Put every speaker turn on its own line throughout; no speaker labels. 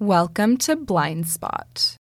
Welcome to Blind Spot.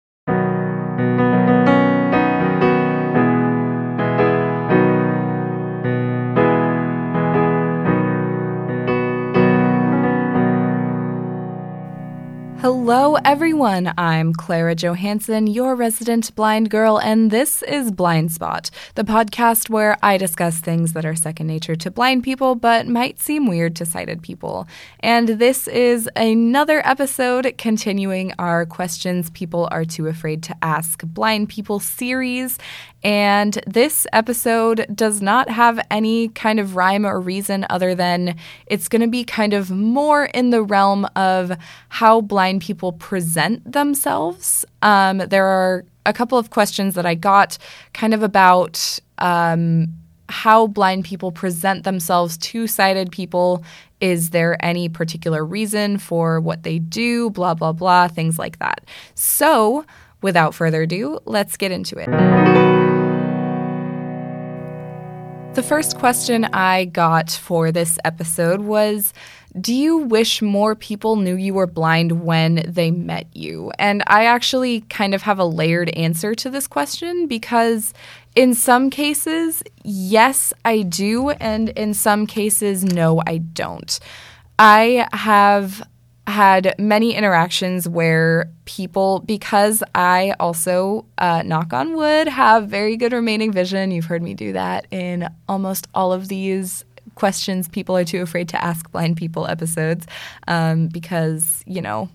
Hello, everyone. I'm Clara Johansson, your resident blind girl, and this is Blind Spot, the podcast where I discuss things that are second nature to blind people but might seem weird to sighted people. And this is another episode continuing our Questions People Are Too Afraid to Ask Blind People series. And this episode does not have any kind of rhyme or reason other than it's going to be kind of more in the realm of how blind people present themselves. Um, there are a couple of questions that I got kind of about um, how blind people present themselves to sighted people. Is there any particular reason for what they do? Blah, blah, blah, things like that. So, without further ado, let's get into it. The first question I got for this episode was Do you wish more people knew you were blind when they met you? And I actually kind of have a layered answer to this question because in some cases, yes, I do. And in some cases, no, I don't. I have had many interactions where people, because I also, uh, knock on wood, have very good remaining vision. You've heard me do that in almost all of these questions people are too afraid to ask blind people episodes um, because, you know,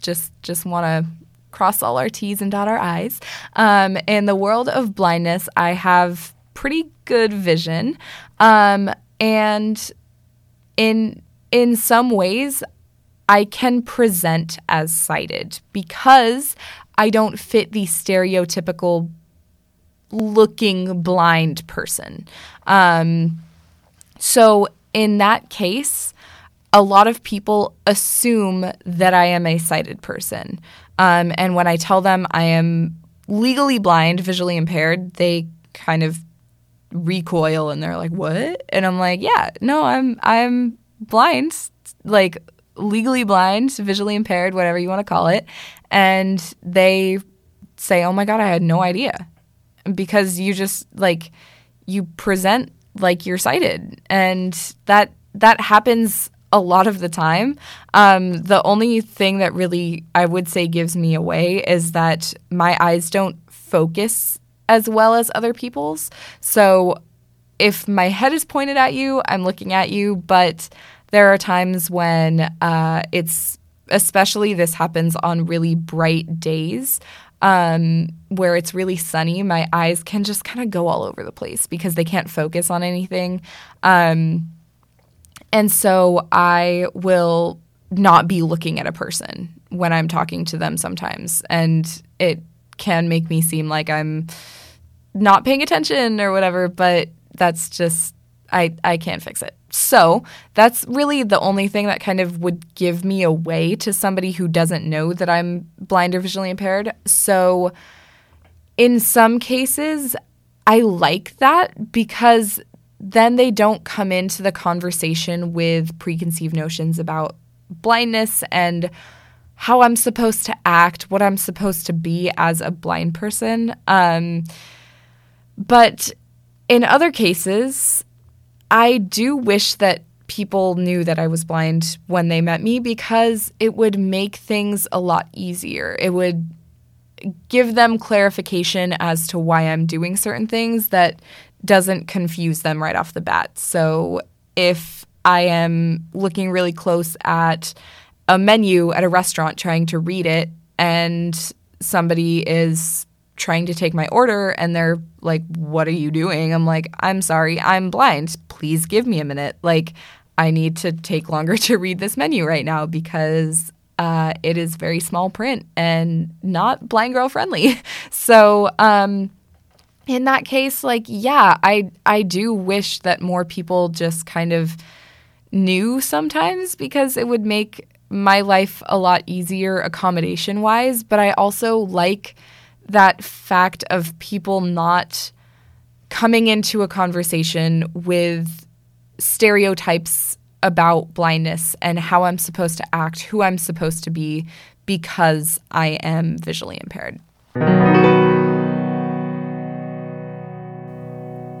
just just want to cross all our T's and dot our I's. Um, in the world of blindness, I have pretty good vision. Um, and in in some ways, I can present as sighted because I don't fit the stereotypical looking blind person. Um, so, in that case, a lot of people assume that I am a sighted person. Um, and when I tell them I am legally blind, visually impaired, they kind of recoil and they're like, "What?" And I'm like, "Yeah, no, I'm I'm blind, like legally blind, visually impaired, whatever you want to call it, and they say, "Oh my god, I had no idea," because you just like you present like you're sighted, and that that happens a lot of the time. Um, the only thing that really I would say gives me away is that my eyes don't focus as well as other people's. So if my head is pointed at you, I'm looking at you, but there are times when uh, it's, especially this happens on really bright days. Um, where it's really sunny, my eyes can just kind of go all over the place because they can't focus on anything. Um, and so I will not be looking at a person when I'm talking to them sometimes. And it can make me seem like I'm not paying attention or whatever, but that's just I, I can't fix it. So that's really the only thing that kind of would give me away to somebody who doesn't know that I'm blind or visually impaired. So in some cases, I like that because then they don't come into the conversation with preconceived notions about blindness and how I'm supposed to act, what I'm supposed to be as a blind person. Um, but in other cases, I do wish that people knew that I was blind when they met me because it would make things a lot easier. It would give them clarification as to why I'm doing certain things that doesn't confuse them right off the bat. So if I am looking really close at a menu at a restaurant trying to read it and somebody is trying to take my order and they're like, What are you doing? I'm like, I'm sorry, I'm blind. Please give me a minute. Like, I need to take longer to read this menu right now because uh, it is very small print and not blind girl friendly. so, um, in that case, like, yeah, I I do wish that more people just kind of knew sometimes because it would make my life a lot easier accommodation wise. But I also like that fact of people not coming into a conversation with stereotypes about blindness and how I'm supposed to act, who I'm supposed to be, because I am visually impaired.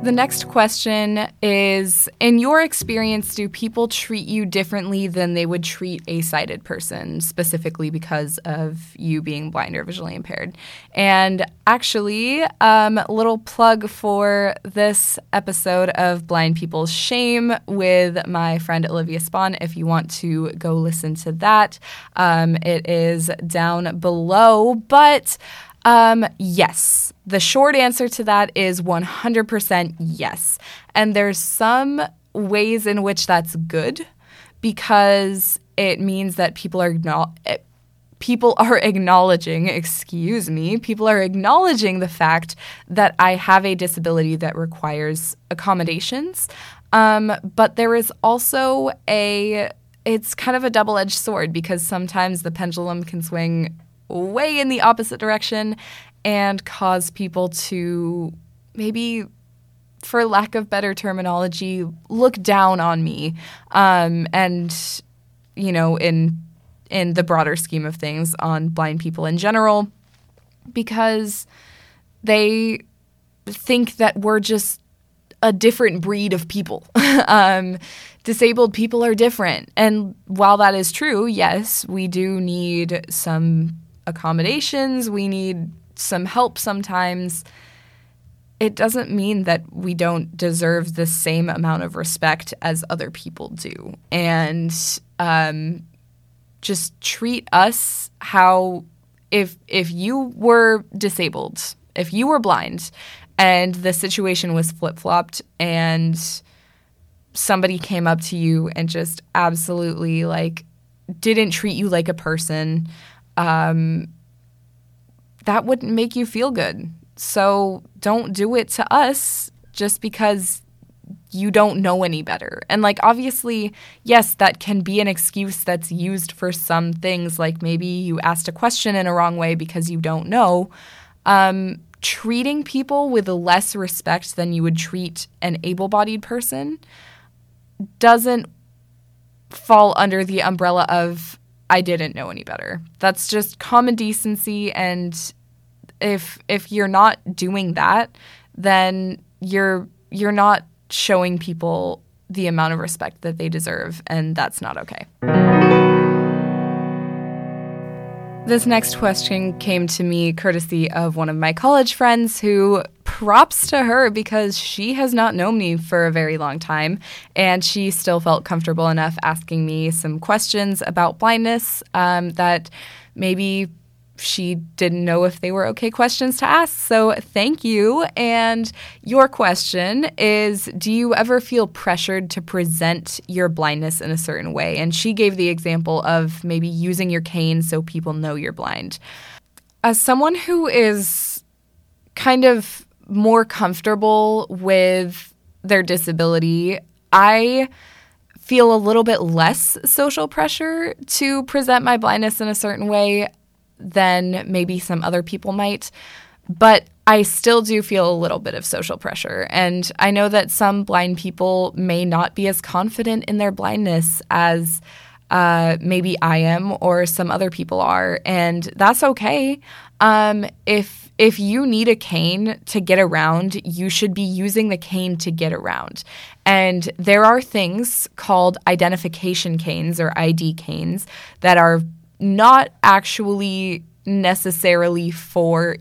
The next question is In your experience, do people treat you differently than they would treat a sighted person, specifically because of you being blind or visually impaired? And actually, um, little plug for this episode of Blind People's Shame with my friend Olivia Spawn. If you want to go listen to that, um, it is down below. But um, yes. The short answer to that is 100% yes. And there's some ways in which that's good because it means that people are not eh, people are acknowledging, excuse me, people are acknowledging the fact that I have a disability that requires accommodations. Um, but there is also a it's kind of a double-edged sword because sometimes the pendulum can swing way in the opposite direction and cause people to maybe for lack of better terminology look down on me um, and you know in in the broader scheme of things on blind people in general because they think that we're just a different breed of people. um, disabled people are different. And while that is true, yes, we do need some accommodations, we need some help sometimes, it doesn't mean that we don't deserve the same amount of respect as other people do. And um, just treat us how if if you were disabled, if you were blind, and the situation was flip flopped, and somebody came up to you and just absolutely like didn't treat you like a person um, that wouldn't make you feel good. So don't do it to us just because you don't know any better. And like obviously, yes, that can be an excuse that's used for some things like maybe you asked a question in a wrong way because you don't know. Um, treating people with less respect than you would treat an able-bodied person doesn't fall under the umbrella of I didn't know any better. That's just common decency and if if you're not doing that, then you're you're not showing people the amount of respect that they deserve and that's not okay. This next question came to me courtesy of one of my college friends who props to her because she has not known me for a very long time and she still felt comfortable enough asking me some questions about blindness um, that maybe she didn't know if they were okay questions to ask. So thank you. And your question is Do you ever feel pressured to present your blindness in a certain way? And she gave the example of maybe using your cane so people know you're blind. As someone who is kind of more comfortable with their disability, I feel a little bit less social pressure to present my blindness in a certain way than maybe some other people might. But I still do feel a little bit of social pressure. And I know that some blind people may not be as confident in their blindness as uh, maybe I am or some other people are. And that's okay. Um, if if you need a cane to get around, you should be using the cane to get around. And there are things called identification canes or ID canes that are not actually necessarily for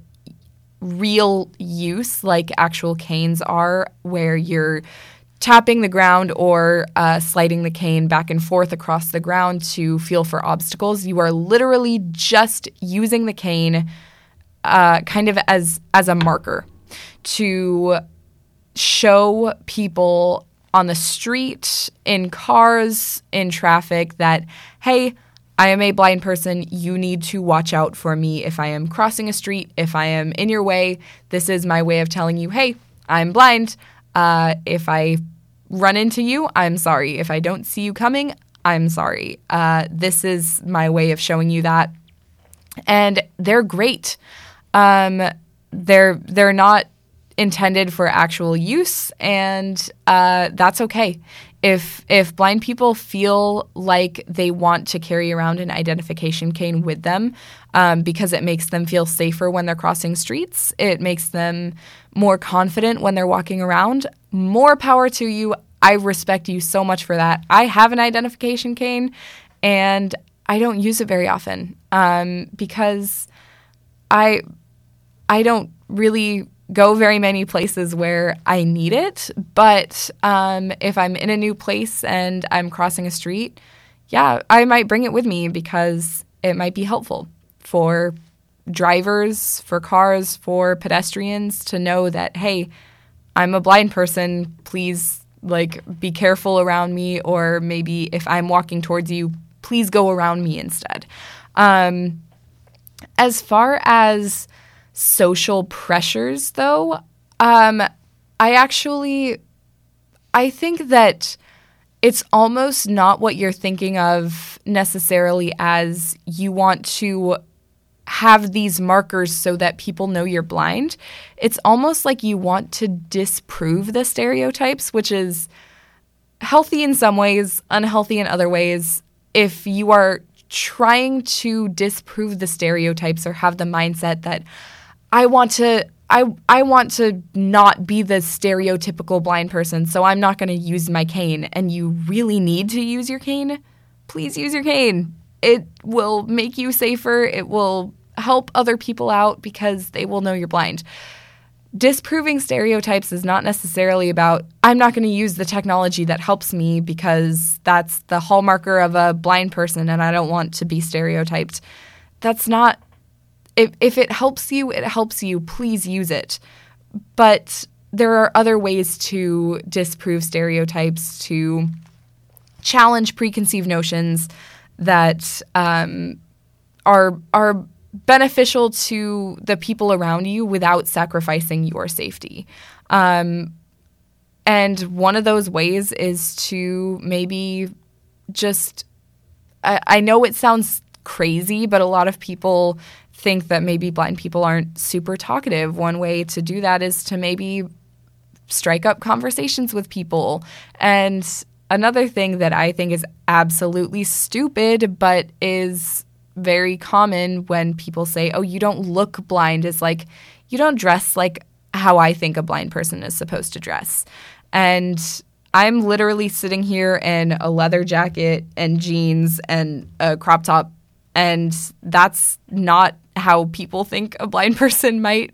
real use like actual canes are, where you're tapping the ground or uh, sliding the cane back and forth across the ground to feel for obstacles. You are literally just using the cane uh, kind of as as a marker to show people on the street, in cars, in traffic that hey, I am a blind person. You need to watch out for me if I am crossing a street, if I am in your way. This is my way of telling you, hey, I'm blind. Uh, if I run into you, I'm sorry. If I don't see you coming, I'm sorry. Uh, this is my way of showing you that. And they're great. Um, they're they're not intended for actual use, and uh, that's okay. if if blind people feel like they want to carry around an identification cane with them um, because it makes them feel safer when they're crossing streets, it makes them more confident when they're walking around. More power to you. I respect you so much for that. I have an identification cane, and I don't use it very often um, because I I don't really go very many places where I need it. But um, if I'm in a new place and I'm crossing a street, yeah, I might bring it with me because it might be helpful for drivers, for cars, for pedestrians to know that, hey, I'm a blind person. Please, like, be careful around me. Or maybe if I'm walking towards you, please go around me instead. Um, as far as social pressures, though, um, I actually I think that it's almost not what you're thinking of necessarily as you want to have these markers so that people know you're blind. It's almost like you want to disprove the stereotypes, which is healthy in some ways, unhealthy in other ways. If you are trying to disprove the stereotypes or have the mindset that I want to I I want to not be the stereotypical blind person, so I'm not going to use my cane and you really need to use your cane, please use your cane. It will make you safer. It will help other people out because they will know you're blind. Disproving stereotypes is not necessarily about I'm not going to use the technology that helps me because that's the hallmarker of a blind person and I don't want to be stereotyped. That's not if if it helps you, it helps you. Please use it. But there are other ways to disprove stereotypes, to challenge preconceived notions that um, are are beneficial to the people around you without sacrificing your safety. Um, and one of those ways is to maybe just I, I know it sounds crazy, but a lot of people think that maybe blind people aren't super talkative. One way to do that is to maybe strike up conversations with people. And another thing that I think is absolutely stupid, but is very common when people say, oh, you don't look blind, is like, you don't dress like how I think a blind person is supposed to dress. And I'm literally sitting here in a leather jacket and jeans and a crop top and that's not how people think a blind person might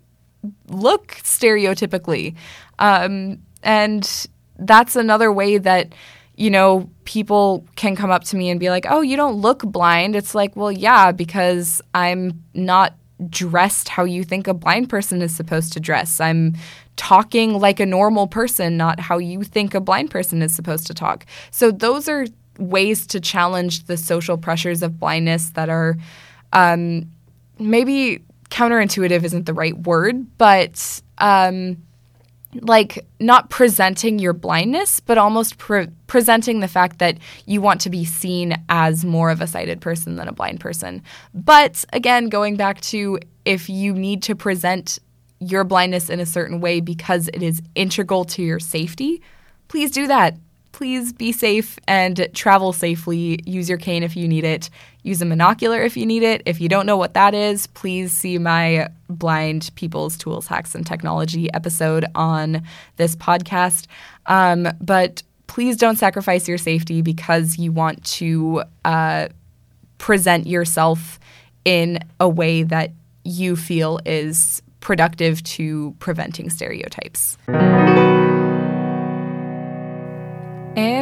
look stereotypically. Um, and that's another way that, you know, people can come up to me and be like, oh, you don't look blind. It's like, well, yeah, because I'm not dressed how you think a blind person is supposed to dress. I'm talking like a normal person, not how you think a blind person is supposed to talk. So those are ways to challenge the social pressures of blindness that are um, maybe counterintuitive isn't the right word, but um, like not presenting your blindness, but almost pre- presenting the fact that you want to be seen as more of a sighted person than a blind person. But again, going back to if you need to present your blindness in a certain way because it is integral to your safety, please do that please be safe and travel safely. Use your cane if you need it. Use a monocular if you need it. If you don't know what that is, please see my Blind People's Tools, Hacks, and Technology episode on this podcast. Um, but please don't sacrifice your safety because you want to uh, present yourself in a way that you feel is productive to preventing stereotypes.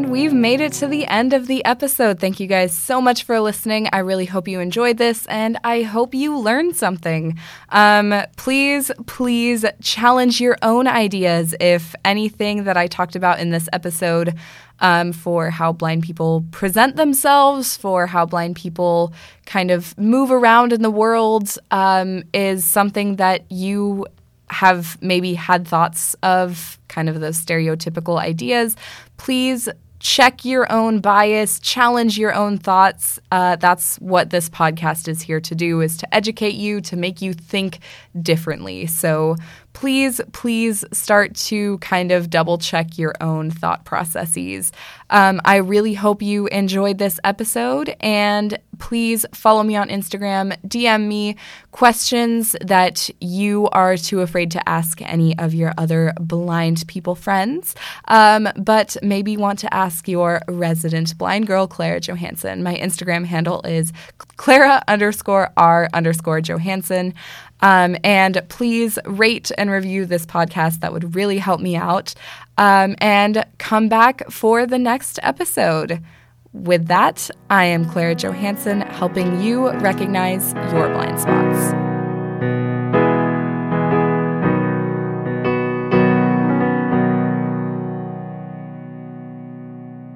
And we've made it to the end of the episode. Thank you guys so much for listening. I really hope you enjoyed this and I hope you learned something. Um, please, please challenge your own ideas if anything that I talked about in this episode um, for how blind people present themselves, for how blind people kind of move around in the world um, is something that you have maybe had thoughts of kind of those stereotypical ideas, please check your own bias, challenge your own thoughts. Uh, that's what this podcast is here to do: is to educate you, to make you think differently. So please, please start to kind of double check your own thought processes. Um, I really hope you enjoyed this episode and please follow me on Instagram, DM me questions that you are too afraid to ask any of your other blind people friends, um, but maybe want to ask your resident blind girl, Clara Johansson. My Instagram handle is Clara underscore R underscore Johansson. Um, and please rate and review this podcast. That would really help me out. Um, and come back for the next episode. With that, I am Clara Johansson, helping you recognize your blind spots.